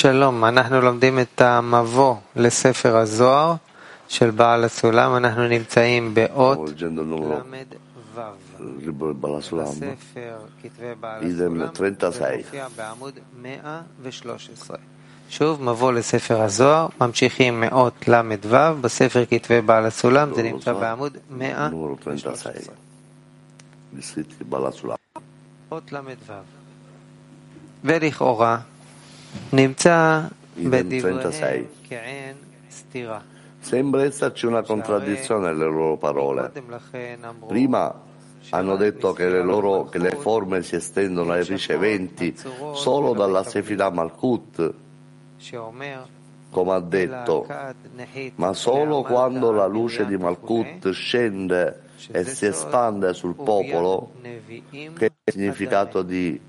שלום, אנחנו לומדים את המבוא לספר הזוהר של בעל הסולם, אנחנו נמצאים באות ל"ו. בספר כתבי בעל הסולם, 36. זה מופיע בעמוד 113. שוב, מבוא לספר הזוהר, ממשיכים מאות ל"ו, בספר כתבי בעל הסולם, זה נמצא בעמוד numero 113. 36, gli scritti di Balasulam. אות ל"ו. ולכאורה 36. Sembra esserci una contraddizione nelle loro parole. Prima hanno detto che le, loro, che le forme si estendono ai riceventi solo dalla Sefirah Malkut, come ha detto, ma solo quando la luce di Malkut scende e si espande sul popolo, che è il significato di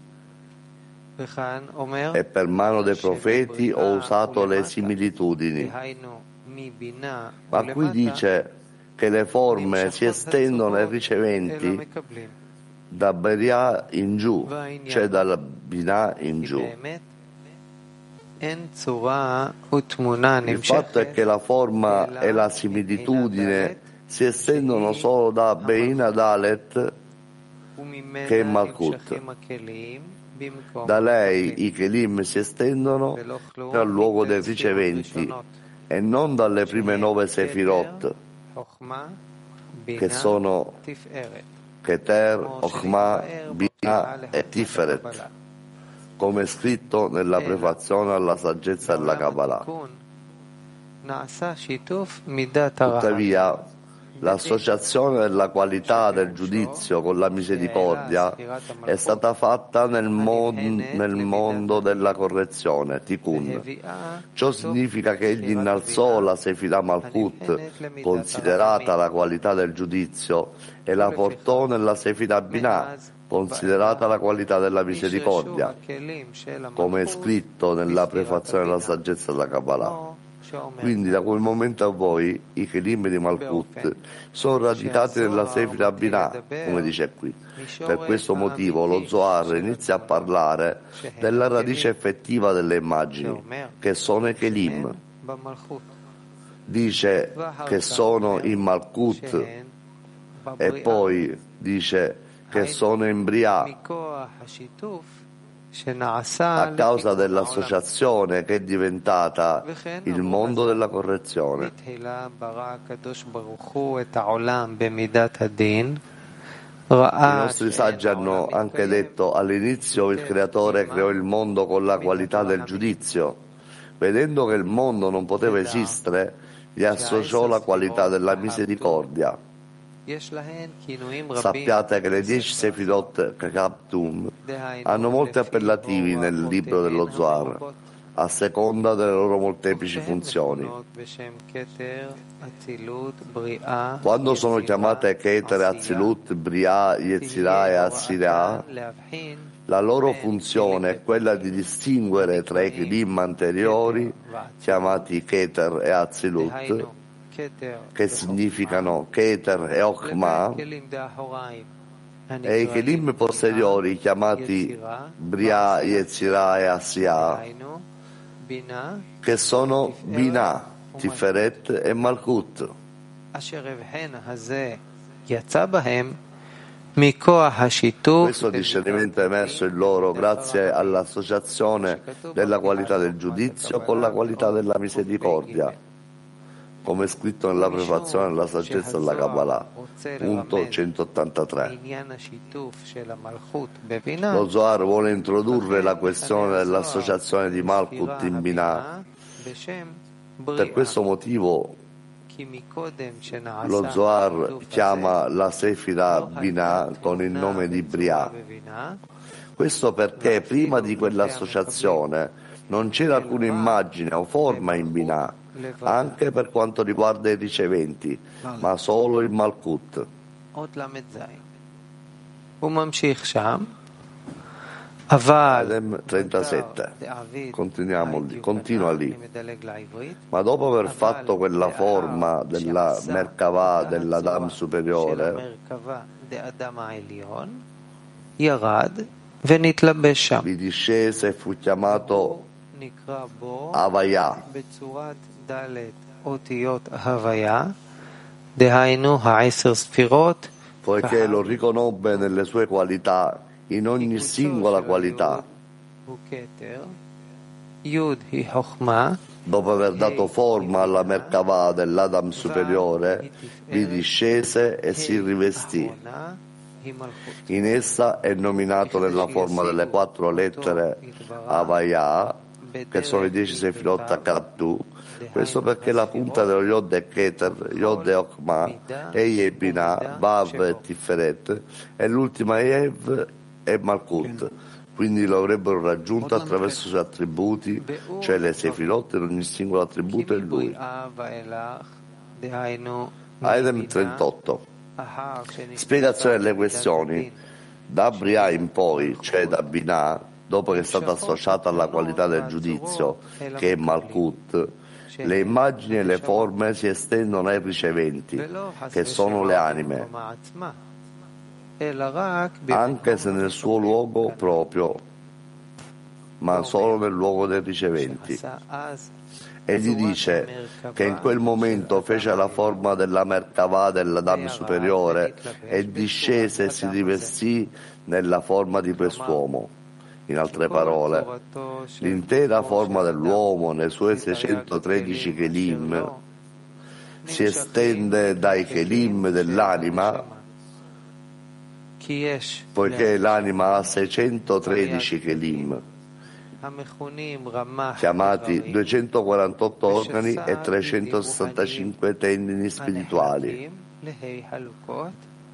e per mano dei profeti ho usato le similitudini. Ma qui dice che le forme si estendono ai riceventi da Beria in giù, cioè dalla Binah in giù. Il fatto è che la forma e la similitudine si estendono solo da Beina Dalet che è Malkut. Da lei i Kelim si estendono dal luogo dei riceventi e non dalle prime nove Sefirot, che sono Keter, Ochma, Bina e Tiferet, come scritto nella prefazione alla saggezza della Kabbalah. Tuttavia, L'associazione della qualità del giudizio con la misericordia è stata fatta nel, mod, nel mondo della correzione, tikkun. Ciò significa che egli innalzò la Sefirah Malkut, considerata la qualità del giudizio, e la portò nella Sefirah Binah, considerata la qualità della misericordia, come è scritto nella prefazione della saggezza della Kabbalah. Quindi da quel momento a voi i Kelim di Malkut sono radicati nella Sefirah Binah, come dice qui. Per questo motivo lo Zohar inizia a parlare della radice effettiva delle immagini, che sono i Kelim. Dice che sono in Malkut. E poi dice che sono in Briah a causa dell'associazione che è diventata il mondo della correzione. I nostri saggi hanno anche detto all'inizio il creatore creò il mondo con la qualità del giudizio. Vedendo che il mondo non poteva esistere, gli associò la qualità della misericordia. Sappiate che le dieci Sefirot Kakaptum hanno molti appellativi nel libro dello Zohar, a seconda delle loro molteplici funzioni. Quando sono chiamate Keter, Azilut, Bria, Yetzirah e Assirah, la loro funzione è quella di distinguere tra i Krim anteriori, chiamati Keter e Azilut, che significano Keter e Ochma, e i Kelim posteriori chiamati Bria, Yetzirah e Asiah, che sono Bina, Tiferet e Malkut. Questo discernimento è emerso in loro grazie all'associazione della qualità del giudizio con la qualità della misericordia come scritto nella prefazione della saggezza della Kabbalah, punto 183. Lo Zohar vuole introdurre la questione dell'associazione di Malkut in Binah. Per questo motivo lo Zohar chiama la Sefira Binah con il nome di Briah. Questo perché prima di quell'associazione non c'era alcuna immagine o forma in Binah anche per quanto riguarda i riceventi, ma solo il Malkut. Adem 37. Lì, continua lì. Ma dopo aver fatto quella forma della Merkava dell'Adam superiore, vi discese e fu chiamato Avaya, poiché lo riconobbe nelle sue qualità, in ogni singola qualità. Dopo aver dato forma alla Merkavah dell'Adam superiore, vi discese e si rivestì. In essa è nominato nella forma delle quattro lettere Avaya, che sono i dieci sefirot Akattu, questo perché la punta dello Yod è Keter, Yod è Okma, e Yebina, Vav è Tifferet, e l'ultima Yev è Malkut. Quindi lo avrebbero raggiunto attraverso i suoi attributi, cioè le sei filotte in ogni singolo attributo è lui. Item 38. Spiegazione delle questioni. Da Brià in poi, cioè da Binah, dopo che è stata associata alla qualità del giudizio, che è Malkut, le immagini e le forme si estendono ai riceventi, che sono le anime, anche se nel suo luogo proprio, ma solo nel luogo dei riceventi. Egli dice che in quel momento fece la forma della Merkavah dell'Adam superiore e discese e si rivestì nella forma di quest'uomo. In altre parole, l'intera forma dell'uomo nei suoi 613 chelim si estende dai chelim dell'anima poiché l'anima ha 613 chelim, chiamati 248 organi e 365 tendini spirituali,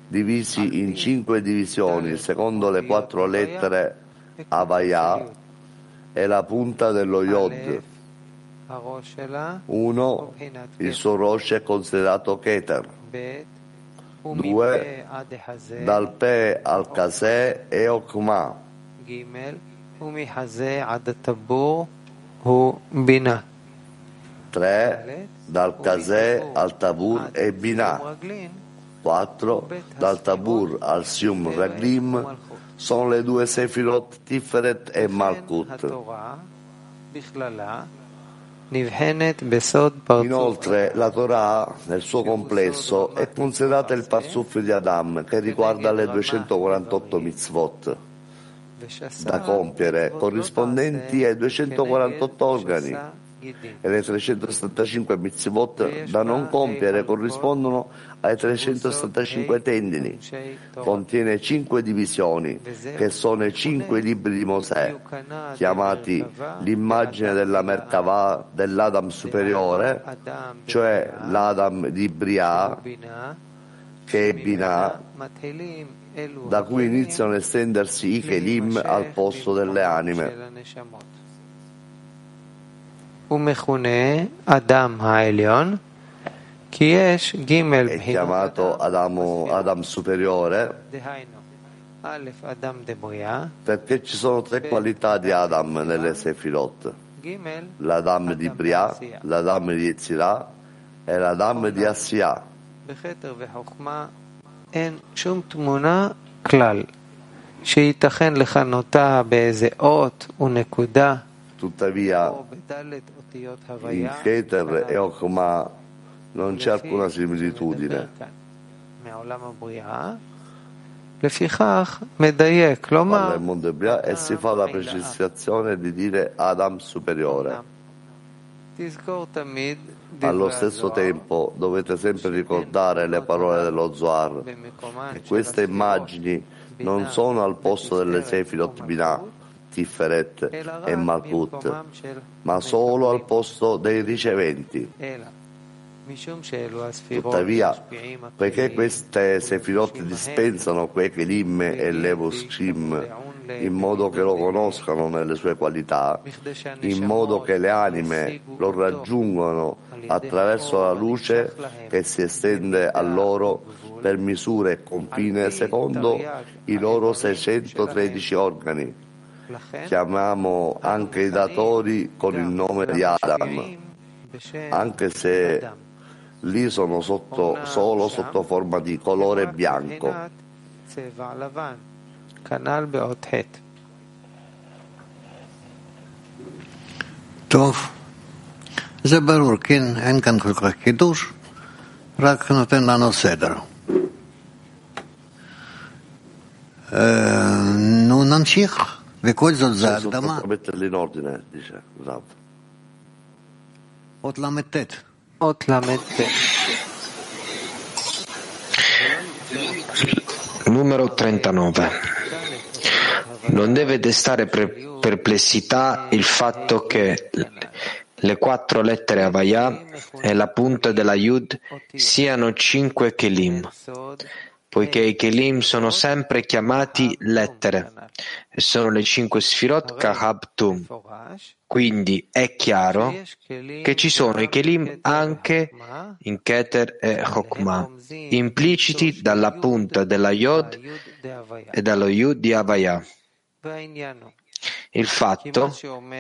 divisi in cinque divisioni secondo le quattro lettere Havaya è la punta dello Yod. Uno, il suo Rosh è considerato Keter. Due, dal Pe al Kaseh e Okma. Tre, dal Kaseh al Tabur e Binah. Quattro, Dal Tabur al Sium Raglim sono le due Sefirot Tiferet e Malkut. Inoltre la Torah nel suo complesso è considerata il Parsuf di Adam che riguarda le 248 mitzvot da compiere corrispondenti ai 248 organi e le 375 mitzvot da non compiere corrispondono ai 375 tendini. Contiene cinque divisioni che sono i cinque libri di Mosè chiamati l'immagine della Merkavah dell'Adam superiore cioè l'Adam di Brià, che è Binah, da cui iniziano a estendersi i Kelim al posto delle anime è chiamato Adamo, Adam superiore. perché ci sono tre qualità di Adam nelle Sefirot. l'Adam di Bria l'Adam di Yetzirah e l'Adam di Assia tuttavia in Keter e Okma non c'è alcuna similitudine. E si fa la precisazione di dire Adam superiore. Allo stesso tempo dovete sempre ricordare le parole dello Zohar. Queste immagini non sono al posto delle Sefirot Binah Tiferet e Malkut, ma solo al posto dei riceventi. Tuttavia, poiché queste sefirot dispensano quei kelim e levushim in modo che lo conoscano nelle sue qualità, in modo che le anime lo raggiungano attraverso la luce che si estende a loro per misure e confine secondo i loro 613 organi לכן, Chiamiamo anche i datori con il nome di Adam, משפיעים בשם anche se אדם. lì sono sotto, solo sotto forma di colore bianco. מבחינת צבע לבן, כנ"ל באות ח'. טוב, זה ברור, כן, אין כאן כל כך חידוש, רק נותן לנו סדר. אה, נו, נמשיך, וכל זאת זה Solo הקדמה, per metterli in ordine, dice Rav. אות ל"ט. אות ל"ט. Numero 39. Non deve destare pre- perplessità il fatto che le quattro lettere Havaya e la punta della Yud siano cinque Kelim, poiché i Kelim sono sempre chiamati lettere e sono le cinque Sfirot Kahab Tum. Quindi è chiaro che ci sono i Kelim anche in Keter e Chokmah, impliciti dalla punta della Yod e dallo Yud di Havaya. Il fatto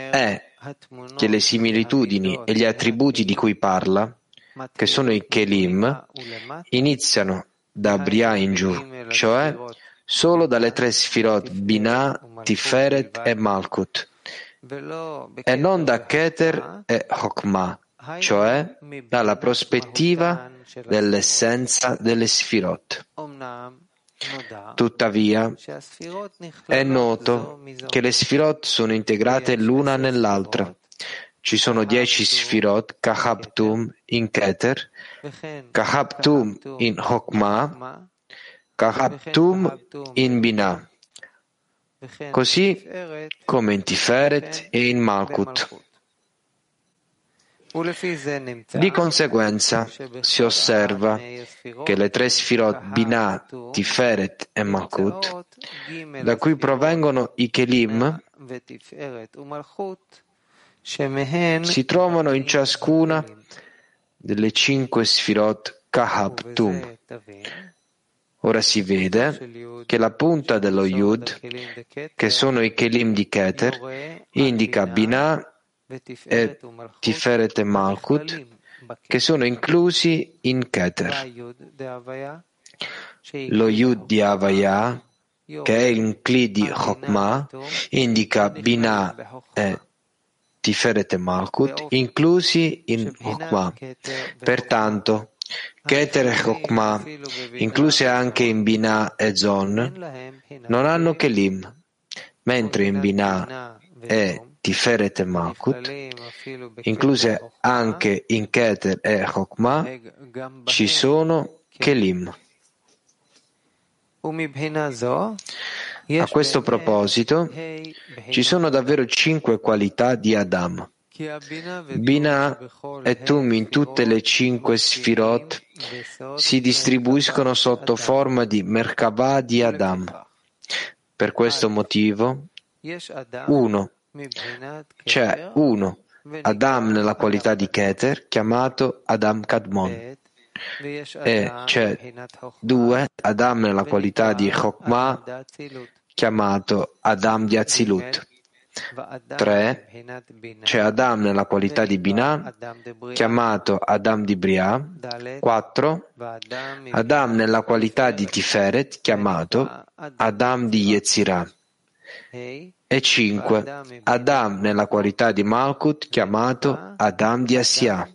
è che le similitudini e gli attributi di cui parla, che sono i Kelim, iniziano da Bria in giù, cioè solo dalle tre Sfirot Binah, Tiferet e Malkut, e non da Keter e Chokmah, cioè dalla prospettiva dell'essenza delle Sfirot. Tuttavia, è noto che le Sfirot sono integrate l'una nell'altra. Ci sono dieci Sfirot Kahabtum in Keter, Kahabtum in Chokmah, Kahabtum in Binah, così come in Tiferet e in Malkut. Di conseguenza si osserva che le tre Sfirot Binah, Tiferet e Malkut, da cui provengono i Kelim, si trovano in ciascuna delle cinque Sfirot Kahab Tum. Ora si vede che la punta dello Yud, che sono i Kelim di Keter, indica Binah e Tiferet e Malkut, che sono inclusi in Keter. Lo Yud di Havaya, che è il Kli di Chokmah, indica Binah e Tiferet e Malkut, inclusi in Chokmah. Pertanto, Keter e Chokmah, incluse anche in Binah e Zon, non hanno Kelim, mentre in Binah e Tiferet e Malkut, incluse anche in Keter e Chokmah, ci sono Kelim. A questo proposito, ci sono davvero cinque qualità di Adam. Binah e Tum in tutte le cinque Sfirot si distribuiscono sotto forma di Merkavah di Adam. Per questo motivo, uno, c'è uno, Adam nella qualità di Keter, chiamato Adam Kadmon, e c'è due, Adam nella qualità di Chokmah, chiamato Adam di Azilut. 3. C'è Adam nella qualità di Binah, chiamato Adam di Bria. 4. Adam nella qualità di Tiferet, chiamato Adam di Yetzirah. E 5. Adam nella qualità di Malkut, chiamato Adam di Assia.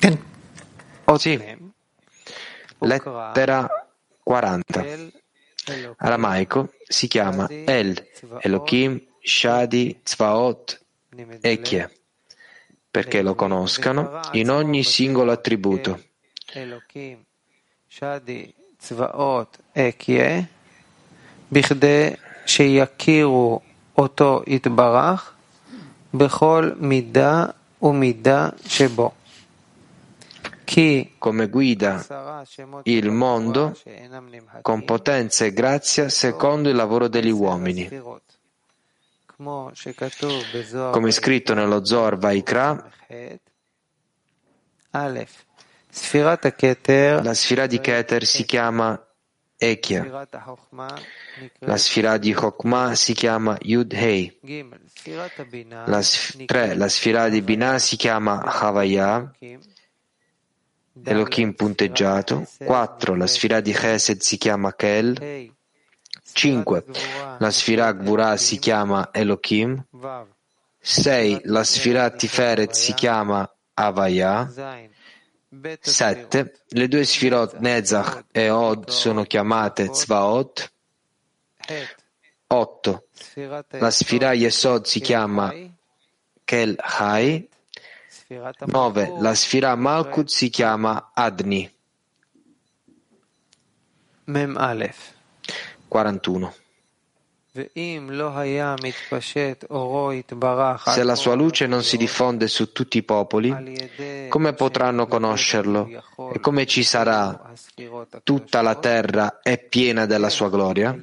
כן, Sì Lettera 40. Aramaico si chiama El, Elohim, Shadi, Tzvaot, Echie, perché lo conoscano in ogni singolo attributo. אלוקים, שדי, צבאות, אקיה, בכדי שיכירו אותו יתברך בכל מידה ומידה שבו. chi come guida il mondo con potenza e grazia secondo il lavoro degli uomini. Come scritto nello Zohar Vaikra, la sfira di Keter si chiama Ekia. La sfira di Chokmah si chiama Yud Hei. La, sfira di Binah si chiama Havayah, Elohim punteggiato, 4 la sfera di Chesed si chiama Kel, 5 la sfira Gvura si chiama Elohim, 6. La sfira Tiferet si chiama Avaya, 7. Le due sfirot Nezach e Od sono chiamate Tzvaot, 8. La sfira Yesod si chiama Kel Hai, 9. La sfira Malkut si chiama Adni. Mem Aleph. 41. Se la sua luce non si diffonde su tutti i popoli, come potranno conoscerlo e come ci sarà tutta la terra è piena della sua gloria?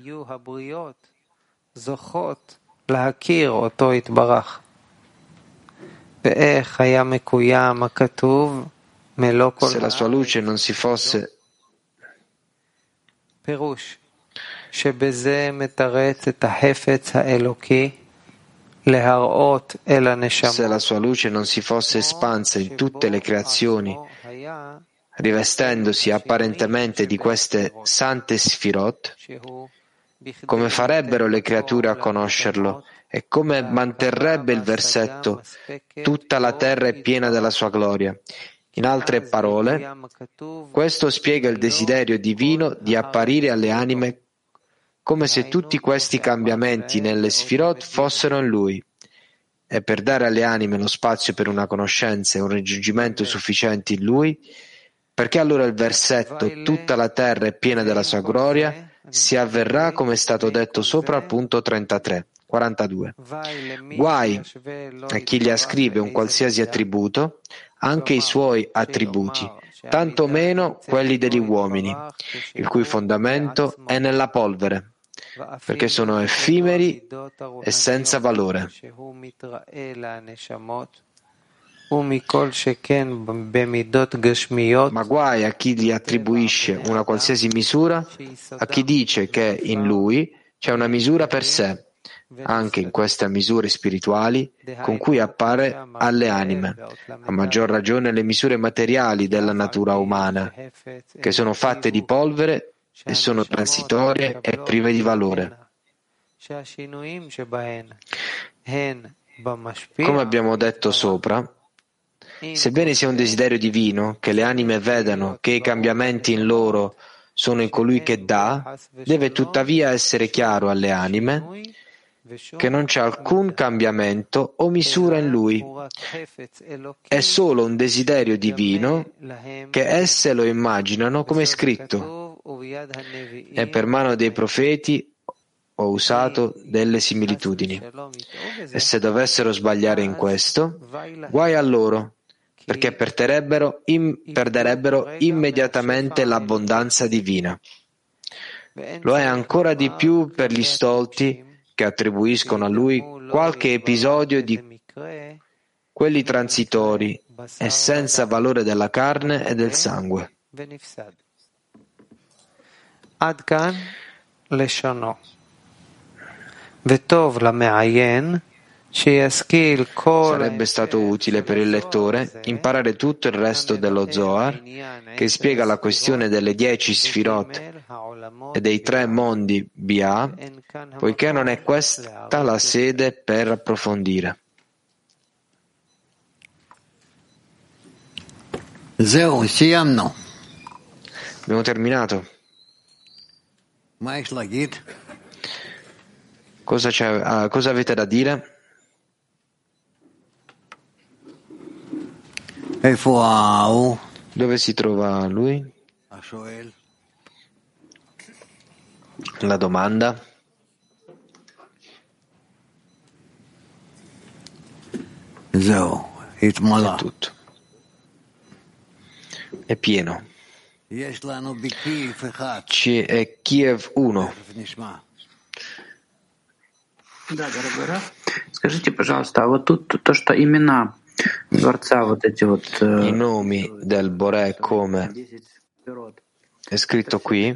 Se la sua luce non si fosse se la sua luce non si fosse espansa in tutte le creazioni, rivestendosi apparentemente di queste sante sfirot, come farebbero le creature a conoscerlo, e come manterrebbe il versetto tutta la terra è piena della sua gloria. In altre parole, questo spiega il desiderio divino di apparire alle anime come se tutti questi cambiamenti nelle sfirot fossero in lui. E per dare alle anime lo spazio per una conoscenza e un raggiungimento sufficienti in lui, perché allora il versetto tutta la terra è piena della sua gloria si avverrà come è stato detto sopra al punto 33. 42. Guai a chi gli ascrive un qualsiasi attributo, anche i suoi attributi, tanto meno quelli degli uomini, il cui fondamento è nella polvere, perché sono effimeri e senza valore. Ma guai a chi gli attribuisce una qualsiasi misura, a chi dice che in lui c'è una misura per sé, anche in queste misure spirituali con cui appare alle anime, a maggior ragione le misure materiali della natura umana, che sono fatte di polvere e sono transitorie e prive di valore. Come abbiamo detto sopra, sebbene sia un desiderio divino che le anime vedano che i cambiamenti in loro sono in colui che dà, deve tuttavia essere chiaro alle anime che non c'è alcun cambiamento o misura in lui, è solo un desiderio divino che esse lo immaginano come scritto e per mano dei profeti ho usato delle similitudini. E se dovessero sbagliare in questo, guai a loro, perché perderebbero, im, perderebbero immediatamente l'abbondanza divina. Lo è ancora di più per gli stolti che attribuiscono a lui qualche episodio di quelli transitori e senza valore della carne e del sangue. Sarebbe stato utile per il lettore imparare tutto il resto dello Zohar che spiega la questione delle dieci sfirot dei tre mondi Bia, poiché non è questa la sede per approfondire. Abbiamo terminato. Cosa, uh, cosa avete da dire? Dove si trova lui? La domanda? È tutto. È pieno. Ci è Kiev 1. Да, дорогой Раф, скажите, пожалуйста, а вот тут то, что имена Дворца, вот эти вот... I nomi del Boré come è scritto qui,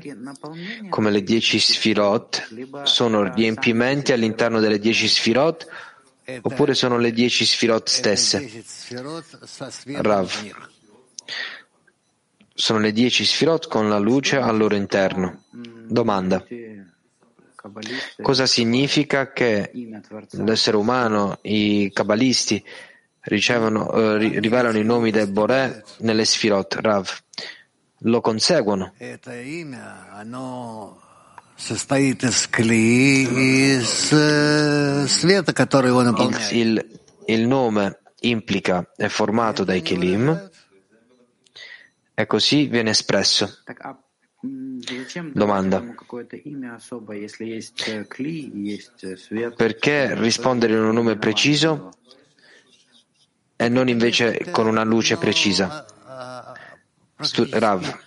come le dieci sfirot, sono riempimenti all'interno delle dieci sfirot oppure sono le dieci sfirot stesse? Rav. Sono le dieci sfirot con la luce al loro interno. Domanda. Cosa significa che l'essere umano, i kabbalisti, ricevono, eh, rivelano i nomi del Boré nelle Sfirot, Rav? Lo conseguono. Il, il nome implica, è formato dai Kelim e così viene espresso. Domanda. Perché rispondere in un nome preciso e non invece con una luce precisa? Rav.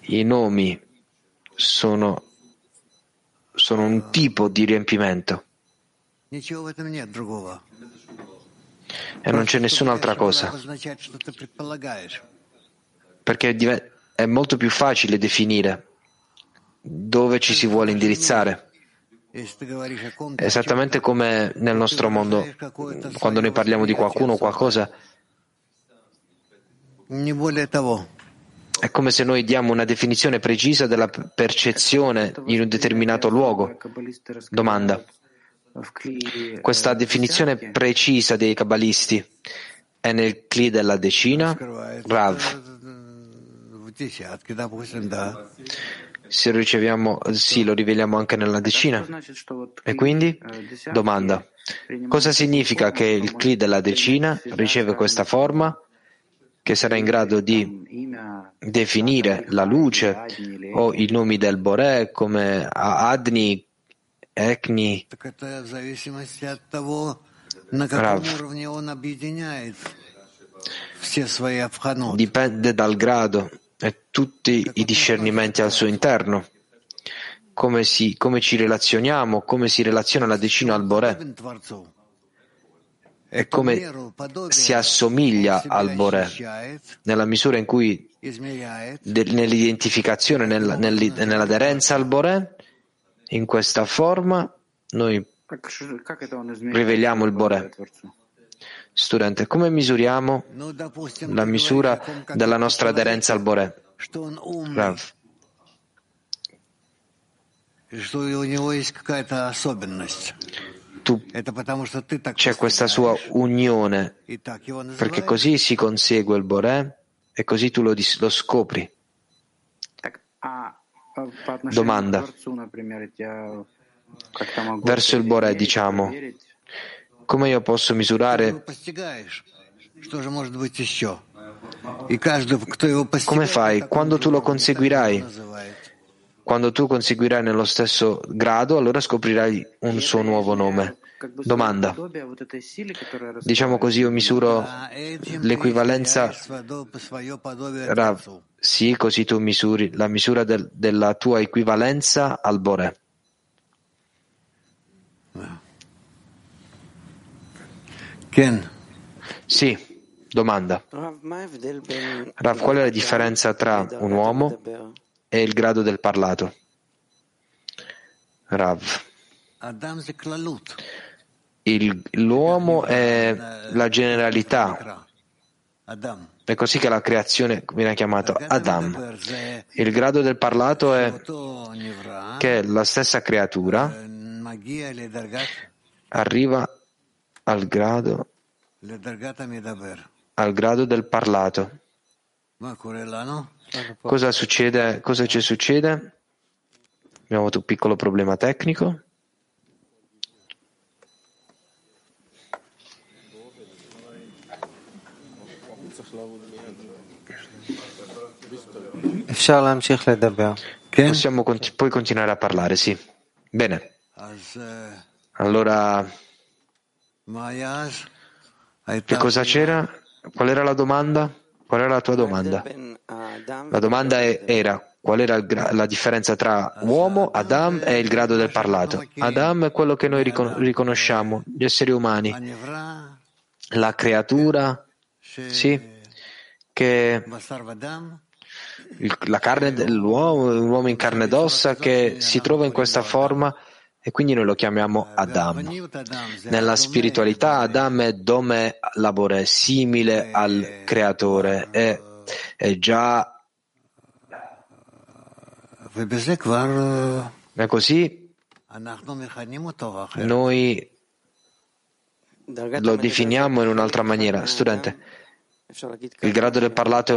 I nomi sono, sono un tipo di riempimento e non c'è nessun'altra cosa. Perché è molto più facile definire dove ci si vuole indirizzare. Esattamente come nel nostro mondo, quando noi parliamo di qualcuno o qualcosa, è come se noi diamo una definizione precisa della percezione in un determinato luogo. Domanda. Questa definizione precisa dei kabbalisti è nel Kli della decina, Rav. Se lo riceviamo, sì, lo riveliamo anche nella decina. E quindi? Domanda. Cosa significa che il Kli della decina riceve questa forma che sarà in grado di definire la luce o i nomi del Boré come Adni, Ekni, Rav. Dipende dal grado tutti i discernimenti al suo interno. Come, si, come ci relazioniamo, come si relaziona la decina al Boré e come si assomiglia al Boré nella misura in cui nell'identificazione, nell'aderenza al Boré in questa forma noi riveliamo il Boré. Studente, come misuriamo la misura della nostra aderenza al Boré? Rav. Tu, c'è questa sua unione, perché così si consegue il Boré e così tu lo, lo scopri. Domanda. Verso il Boré, diciamo, come io posso misurare? Come fai? Quando tu lo conseguirai? Quando tu conseguirai nello stesso grado, allora scoprirai un suo nuovo nome. Domanda. Diciamo così, io misuro l'equivalenza. Rav, sì, così tu misuri la misura del, della tua equivalenza al Bore. Sì, domanda. Rav, qual è la differenza tra un uomo e il grado del parlato? Rav. Il, l'uomo è la generalità. È così che la creazione viene chiamata Adam. Il grado del parlato è che la stessa creatura arriva al grado, al grado del parlato. Cosa succede? Cosa ci succede? Abbiamo avuto un piccolo problema tecnico. Possiamo poi continuare a parlare, sì. Bene. Allora, che cosa c'era? Qual era la domanda? Qual era la tua domanda? La domanda è, era qual era la differenza tra uomo, Adam e il grado del parlato. Adam è quello che noi ricon- riconosciamo, gli esseri umani, la creatura, sì, che la carne dell'uomo, un uomo in carne ed ossa che si trova in questa forma e quindi noi lo chiamiamo Adam. Nella spiritualità Adam è dome labore, simile al creatore, e è già... è così noi lo definiamo in un'altra maniera. Studente, il grado del parlato è,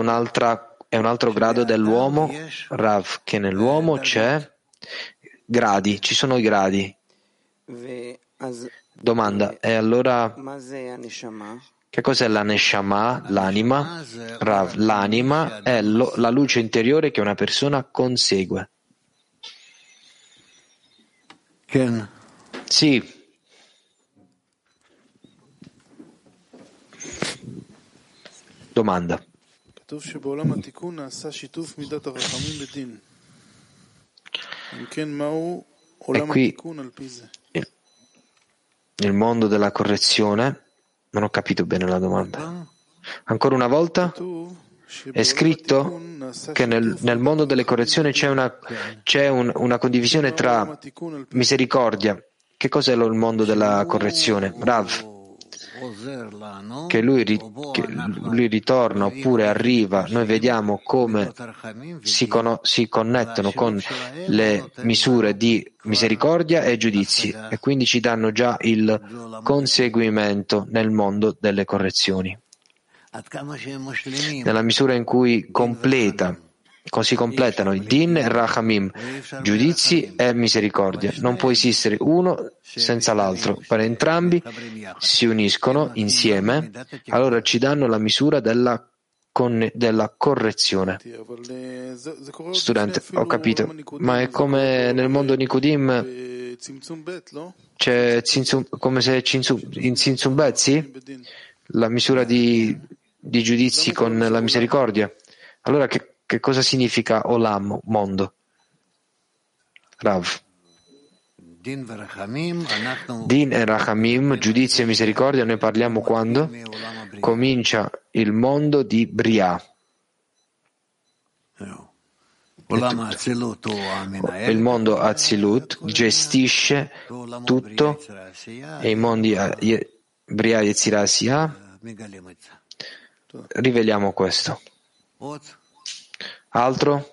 è un altro grado dell'uomo, Rav, che nell'uomo c'è gradi, ci sono i gradi. Domanda, e allora che cos'è la Neshama, l'anima? Rav, l'anima è lo- la luce interiore che una persona consegue. כן. Sì, domanda. E qui nel mondo della correzione, non ho capito bene la domanda. Ancora una volta? È scritto che nel, nel mondo delle correzioni c'è, una, c'è un, una condivisione tra misericordia. Che cos'è il mondo della correzione? Rav che lui, che lui ritorna oppure arriva, noi vediamo come si, con, si connettono con le misure di misericordia e giudizi e quindi ci danno già il conseguimento nel mondo delle correzioni. Nella misura in cui completa Così completano il din e rahamim, giudizi e misericordia. Non può esistere uno senza l'altro. Per entrambi si uniscono insieme, allora ci danno la misura della, con, della correzione. Studente, ho capito, ma è come nel mondo Nicodim c'è zinzum, come se zinzum, in Zinzum sì? La misura di, di giudizi con la misericordia. Allora che che cosa significa Olam, mondo? Rav. Din e Rahamim, giudizio e misericordia, noi parliamo quando comincia il mondo di Bria. Il mondo Azilut gestisce tutto e i mondi Bria e Zirasia riveliamo questo. Altro?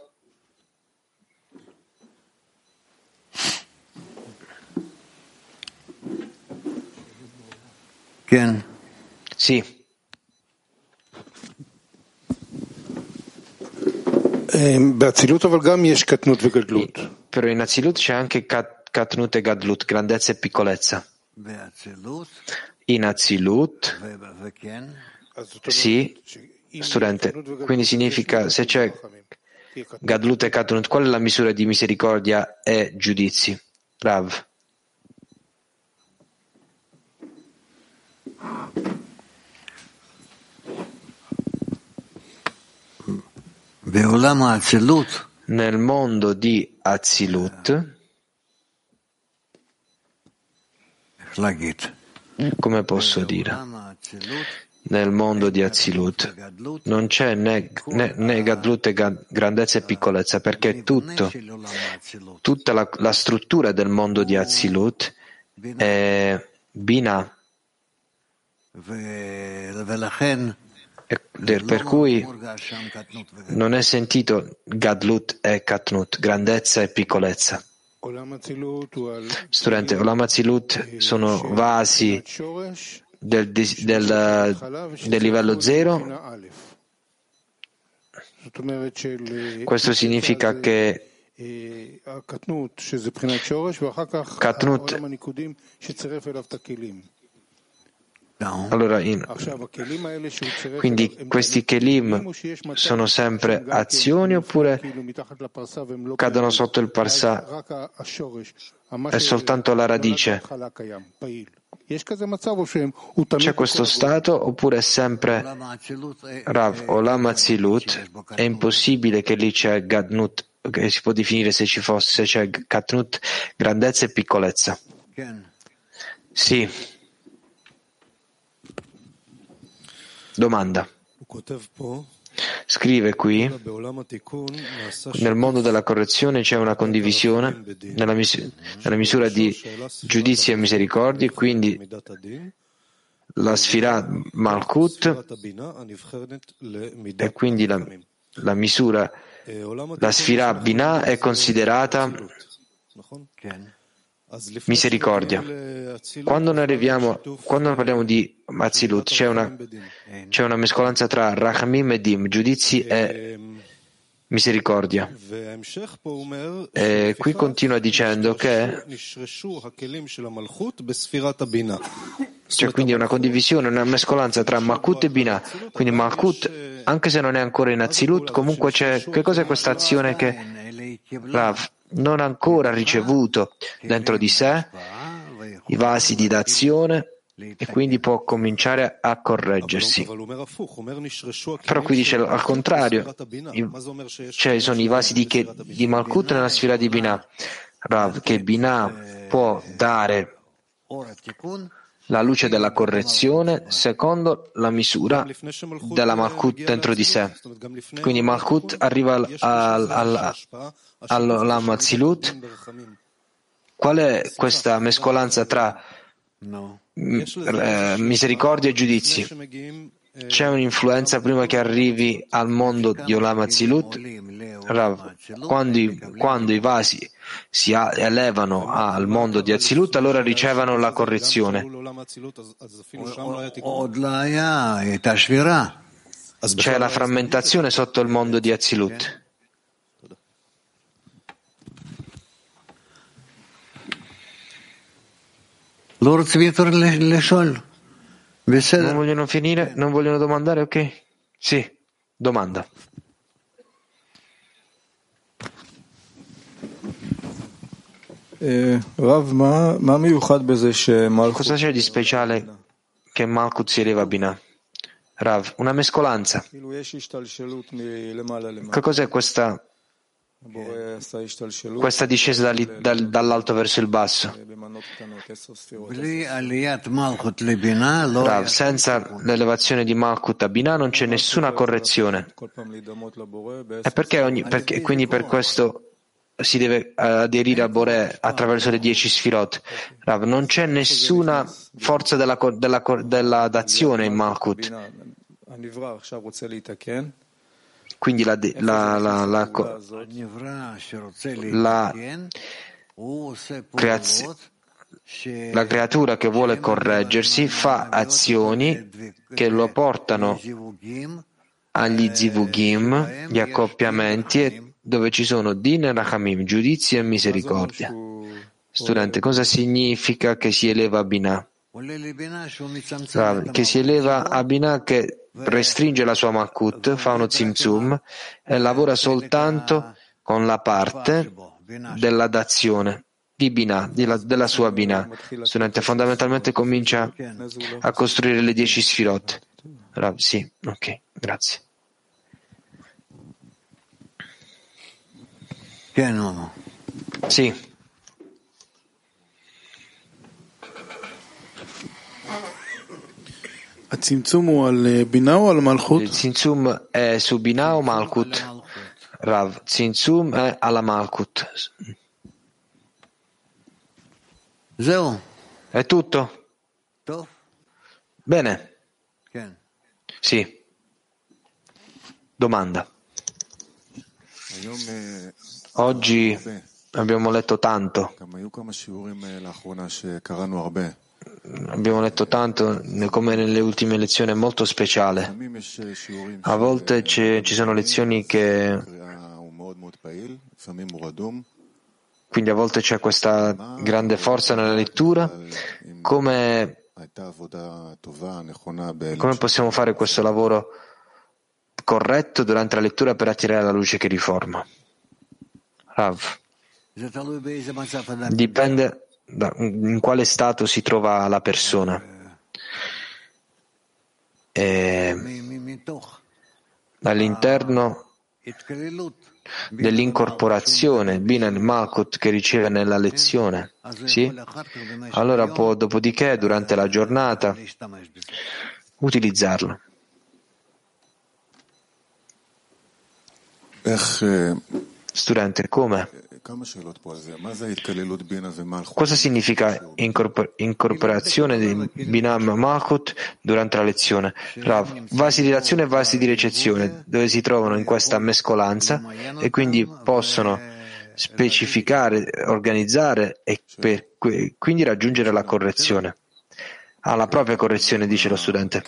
Sì. Però in Azilut c'è anche Katnut e Gadlut, grandezza e piccolezza. In Innanzitutto, sì, studente. Quindi significa se c'è Gadlut e Katunut, qual è la misura di misericordia e giudizi? Rav. Nel mondo di Azilut, come posso dire? nel mondo di Azilut. Non c'è né, né, né Gadlut e ga, grandezza e piccolezza, perché tutto, tutta la, la struttura del mondo di Azilut è Bina. Per cui non è sentito Gadlut e Katnut, grandezza e piccolezza. Studente, Olamazilut sono vasi del, del, del livello zero. Questo significa che Katnut allora, in... quindi questi kelim sono sempre azioni oppure cadono sotto il parsa? È soltanto la radice? C'è questo stato oppure è sempre Rav Olam Atzilut? È impossibile che lì c'è Gadnut, che si può definire se ci fosse, c'è Katnut, grandezza e piccolezza. Sì. Domanda. Scrive qui, nel mondo della correzione c'è una condivisione nella, mis- nella misura di giudizi e misericordie, quindi la sfirà Malkut e quindi la, la misura, la sfirà Binah è considerata misericordia. Quando quando parliamo di Azilut, c'è una, c'è una mescolanza tra Rachamim e Dim, giudizi e misericordia. E qui continua dicendo che c'è quindi una condivisione, una mescolanza tra Malkut e Binah. Quindi Malkut, anche se non è ancora in Azilut, comunque c'è, che cos'è questa azione che Rav non ancora ricevuto dentro di sé i vasi di d'azione e quindi può cominciare a correggersi. Però qui dice al contrario, cioè sono i vasi di, di Malkut nella sfera di Binah, Rav, che Binah può dare la luce della correzione secondo la misura della Malkut dentro di sé. Quindi Malkut arriva al, al. Qual è questa mescolanza tra eh, misericordia e giudizi? C'è un'influenza prima che arrivi al mondo di Olam Azilut? Rav, quando, quando, i vasi si elevano al mondo di Azilut, allora ricevono la correzione. C'è la frammentazione sotto il mondo di Azilut. Non vogliono finire? Non vogliono domandare? Ok? Sì, domanda. Cosa c'è di speciale che Malkut si eleva a Binah? Rav, una mescolanza. Che cos'è questa, questa discesa dal, dall'alto verso il basso? Rav, senza l'elevazione di Malkut a Binah non c'è nessuna correzione. E perché, ogni, perché quindi per questo si deve aderire a Boré attraverso le dieci sfirot. Rav, non c'è nessuna forza della, della, della d'azione in Malkut. Quindi la, la, la, la, la creazio, la creatura che vuole correggersi fa azioni che lo portano agli zivugim, gli accoppiamenti, dove ci sono din e rachamim, giudizio e misericordia. Studente, cosa significa che si eleva a Binah? Che si eleva a Binah che restringe la sua Makut, fa uno zimzum e lavora soltanto con la parte della dazione di Binah, della sua Binah. Studente, fondamentalmente comincia a costruire le dieci sfirot. Sì, ok, grazie. Sì. Il Tzimtzum è su Binah o Malkut? Rav, Tzimtzum è alla Malkut. È tutto? Bene. Sì. Domanda. Oggi abbiamo letto tanto. Abbiamo letto tanto, come nelle ultime lezioni, è molto speciale. A volte ci sono lezioni che. Quindi a volte c'è questa grande forza nella lettura. Come, come possiamo fare questo lavoro corretto durante la lettura per attirare la luce che riforma? Rav. Dipende in quale stato si trova la persona. E all'interno dell'incorporazione Binan Malkut che riceve nella lezione, sì? allora può dopodiché durante la giornata utilizzarlo. Studente, come? Cosa significa incorpor- incorporazione di Binam Malchut durante la lezione? Rav, vasi di azione e vasi di ricezione, dove si trovano in questa mescolanza e quindi possono specificare, organizzare e per, quindi raggiungere la correzione. Alla propria correzione, dice lo studente.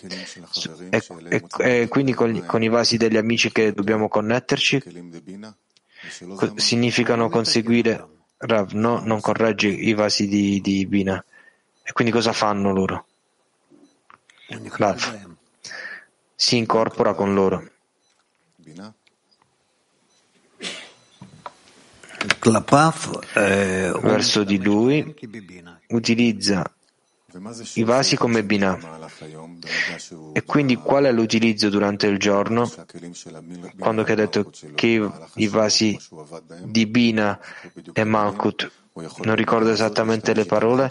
E, e, e quindi con, con i vasi degli amici che dobbiamo connetterci, significano conseguire Rav, no, non corregge i vasi di, di Bina. E quindi cosa fanno loro? Rav si incorpora con loro. Verso di lui utilizza i vasi come Binah. E quindi qual è l'utilizzo durante il giorno? Quando ha detto che i vasi di Bina e Malkut, non ricordo esattamente le parole,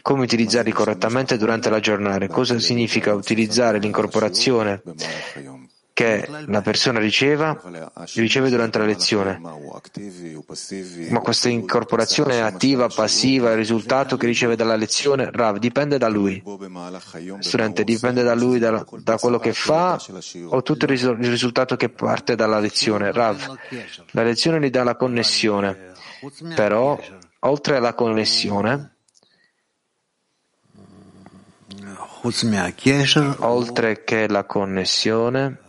come utilizzarli correttamente durante la giornata? Cosa significa utilizzare l'incorporazione che la persona riceva, riceve durante la lezione. Ma questa incorporazione attiva, passiva, il risultato che riceve dalla lezione, Rav, dipende da lui. Studente, dipende da lui, da, da quello che fa o tutto il risultato che parte dalla lezione. Rav, la lezione gli dà la connessione, però oltre alla connessione, oltre che la connessione,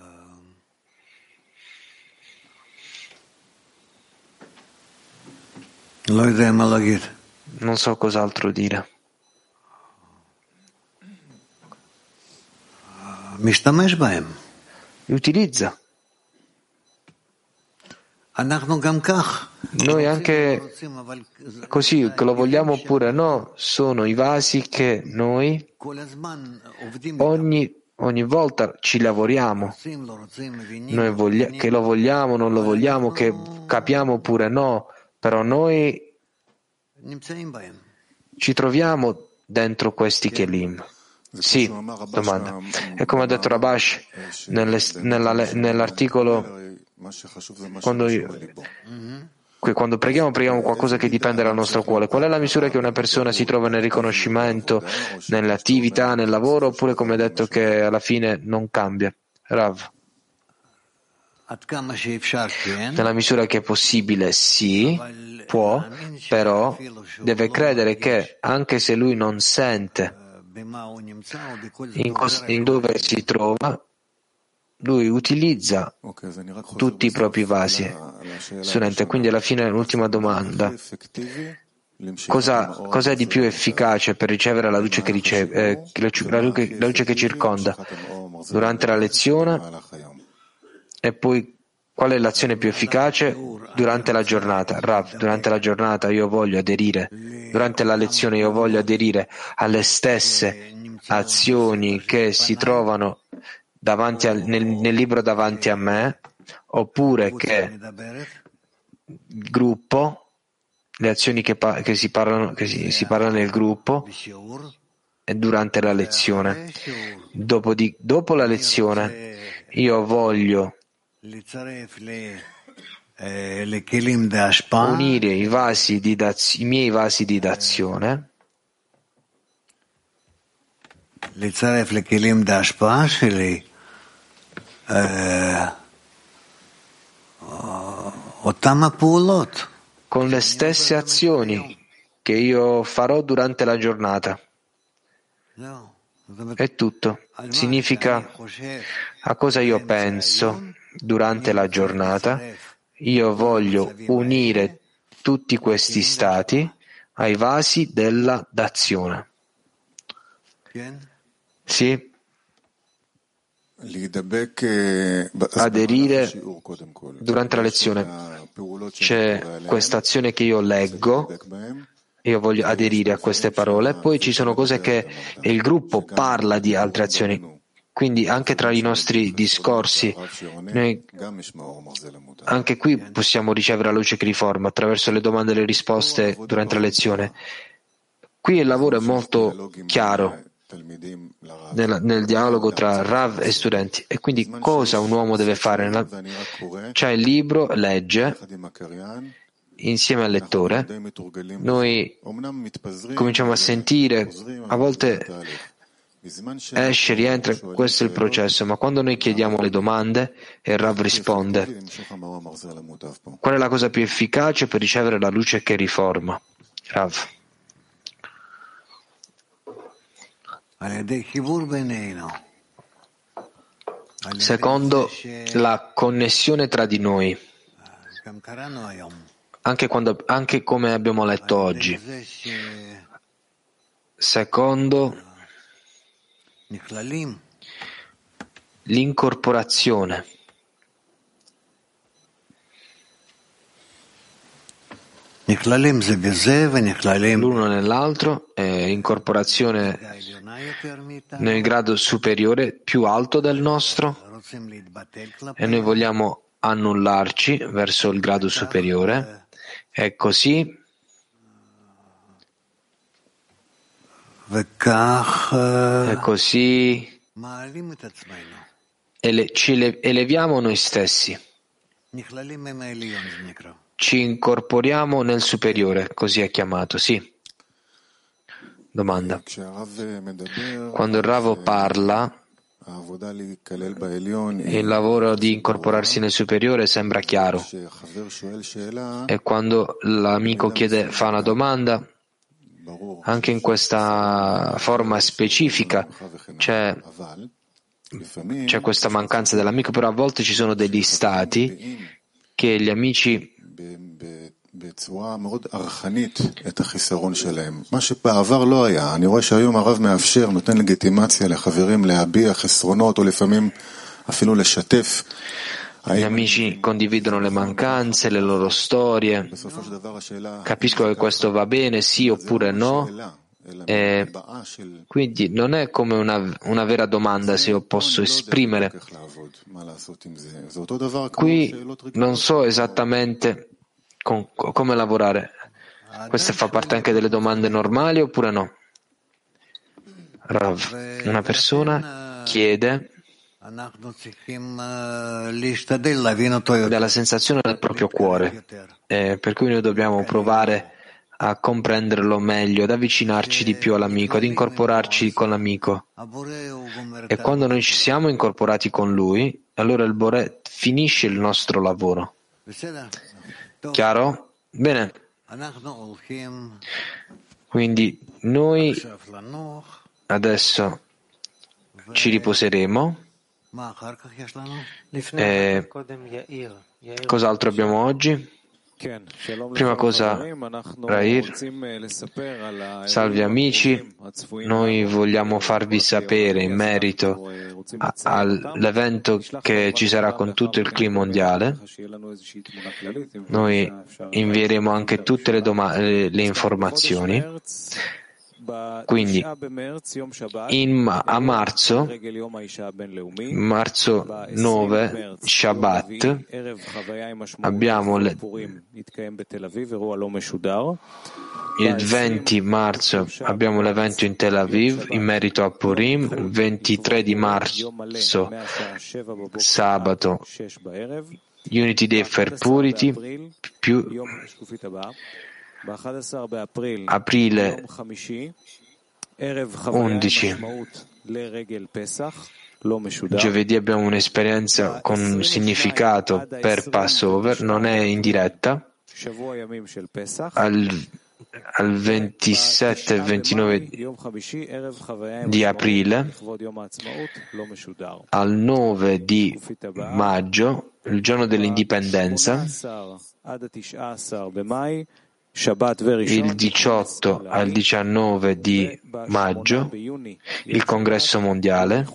Non so cos'altro dire. Li utilizza. Noi anche così, che lo vogliamo oppure no, sono i vasi che noi ogni, ogni volta ci lavoriamo. Noi voglia, che lo vogliamo, non lo vogliamo, che capiamo oppure no, però noi ci troviamo dentro questi kelim. Sì, domanda. E come ha detto Rabash nell'articolo, quando, quando preghiamo, preghiamo qualcosa che dipende dal nostro cuore. Qual è la misura che una persona si trova nel riconoscimento, nell'attività, nel lavoro, oppure come ha detto che alla fine non cambia? Rav. Nella misura che è possibile, sì, può, però deve credere che anche se lui non sente in, cos- in dove si trova, lui utilizza tutti i propri vasi. Studente, quindi alla fine l'ultima domanda. Cosa, cosa, è di più efficace per ricevere la luce che, riceve, eh, la, luce, la luce che circonda durante la lezione e poi qual è l'azione più efficace durante la giornata? Rav, durante la giornata io voglio aderire, durante la lezione io voglio aderire alle stesse azioni che si trovano davanti a, nel, nel libro davanti a me, oppure che il gruppo, le azioni che, che, si, parlano, che si, si parlano nel gruppo durante la lezione. Dopo, di, dopo la lezione io voglio unire i, vasi di daz- i miei vasi di d'azione con le stesse azioni che io farò durante la giornata. È tutto. Significa a cosa io penso durante la giornata. Io voglio unire tutti questi stati ai vasi della dazione. Sì. Aderire durante la lezione. C'è questa azione che io leggo io voglio aderire a queste parole. Poi ci sono cose che il gruppo parla di altre azioni. Quindi anche tra i nostri discorsi, noi anche qui possiamo ricevere la luce che riforma attraverso le domande e le risposte durante la lezione. Qui il lavoro è molto chiaro. nel, nel dialogo tra Rav e studenti. E quindi cosa un uomo deve fare? C'è il libro, legge insieme al lettore, noi cominciamo a sentire, a volte esce, rientra, questo è il processo, ma quando noi chiediamo le domande e Rav risponde, qual è la cosa più efficace per ricevere la luce che riforma? Rav. Secondo la connessione tra di noi anche, quando, anche come abbiamo letto oggi. Secondo l'incorporazione. L'uno nell'altro e incorporazione nel grado superiore più alto del nostro e noi vogliamo annullarci verso il grado superiore e così? e così? ele, ci ele, eleviamo noi stessi, ci incorporiamo nel superiore, così è chiamato, sì. Domanda. Quando il Ravo parla, il lavoro di incorporarsi nel superiore sembra chiaro. e quando l'amico chiede, fa una domanda, anche in questa forma specifica c'è, c'è questa mancanza dell'amico, però a volte ci sono degli stati che gli amici בצורה מאוד ערכנית את החיסרון שלהם. מה שבעבר לא היה. אני רואה שהיום הרב מאפשר, נותן לגיטימציה לחברים להביע חסרונות או לפעמים אפילו לשתף. gli amici condividono le mancanze, le loro storie. בסופו של דבר השאלה... Capisco che questo va bene, sì oppure no. אלא E הבעה של... quindi non è come una, una vera domanda se io posso esprimere. איך לעבוד, מה לעשות עם זה. זה אותו דבר כמו Qui שאלות non so esattamente con, come lavorare. Questa fa parte anche delle domande normali oppure no? Rav, una persona chiede dalla sensazione del proprio cuore, eh, per cui noi dobbiamo provare a comprenderlo meglio, ad avvicinarci di più all'amico, ad incorporarci con l'amico. E quando noi ci siamo incorporati con lui, allora il Bore finisce il nostro lavoro. Chiaro? Bene. Quindi noi adesso ci riposeremo. E eh, cos'altro abbiamo oggi? Prima cosa, Rair, salve amici, noi vogliamo farvi sapere in merito all'evento che ci sarà con tutto il clima mondiale. Noi invieremo anche tutte le, doma- eh, le informazioni. Quindi in, a marzo, marzo 9, Shabbat, abbiamo le, il 20 marzo abbiamo l'evento in Tel Aviv in merito a Purim, il 23 di marzo sabato Unity Day for Purity più aprile 11. Giovedì abbiamo un'esperienza con un significato per Passover, non è in diretta. Al, al 27 e 29 di aprile, al 9 di maggio, il giorno dell'indipendenza, il 18 al 19 di maggio il congresso mondiale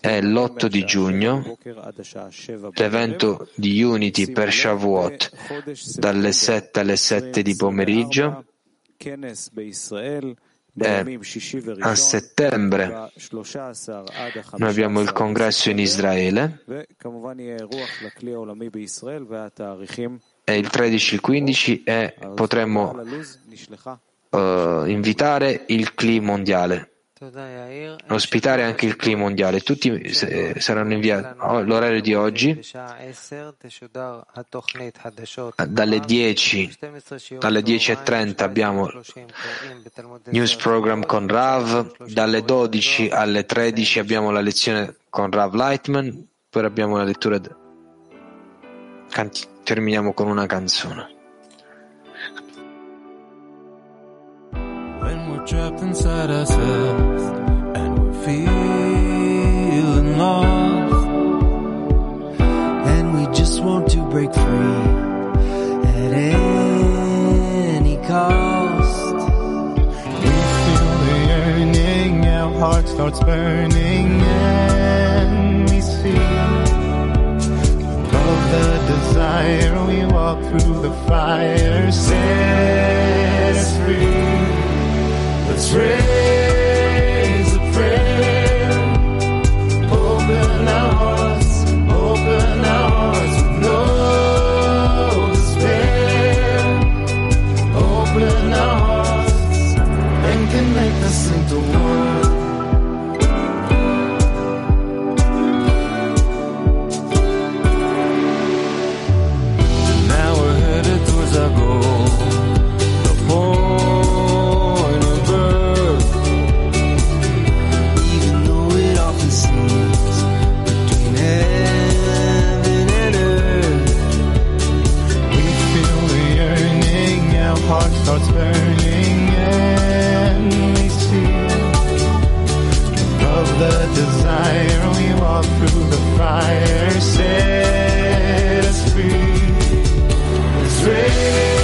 e l'8 di giugno l'evento di Unity per Shavuot dalle 7 alle 7 di pomeriggio e a settembre. Noi abbiamo il congresso in Israele e il 13 il 15 e potremmo uh, invitare il CLI mondiale ospitare anche il CLI mondiale. Tutti saranno inviati oh, l'orario di oggi dalle 10 alle 10.30 abbiamo news program con Rav, dalle 12 alle 13 abbiamo la lezione con Rav Lightman, poi abbiamo la lettura cantica terminiamo con una canzone. When we're trapped inside ourselves and we're feeling lost, and we just want to break free at any cost. We feel the yearning, our heart starts burning, fire, we walk through the fire, set us free. Let's raise a prayer, open our hearts. fire. We walk through the fire. Set us free. It's ready.